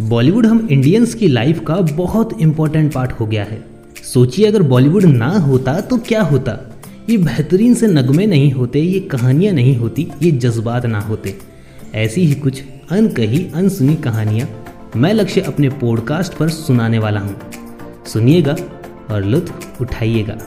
बॉलीवुड हम इंडियंस की लाइफ का बहुत इंपॉर्टेंट पार्ट हो गया है। सोचिए, अगर बॉलीवुड ना होता तो क्या होता? ये बेहतरीन से नगमे नहीं होते, ये कहानियाँ नहीं होती, ये जज्बात ना होते। ऐसी ही कुछ अनकही, अनसुनी कहानियाँ मैं लक्ष्य अपने पॉडकास्ट पर सुनाने वाला हूँ। सुनिएगा और लुत्फ उठाइएगा।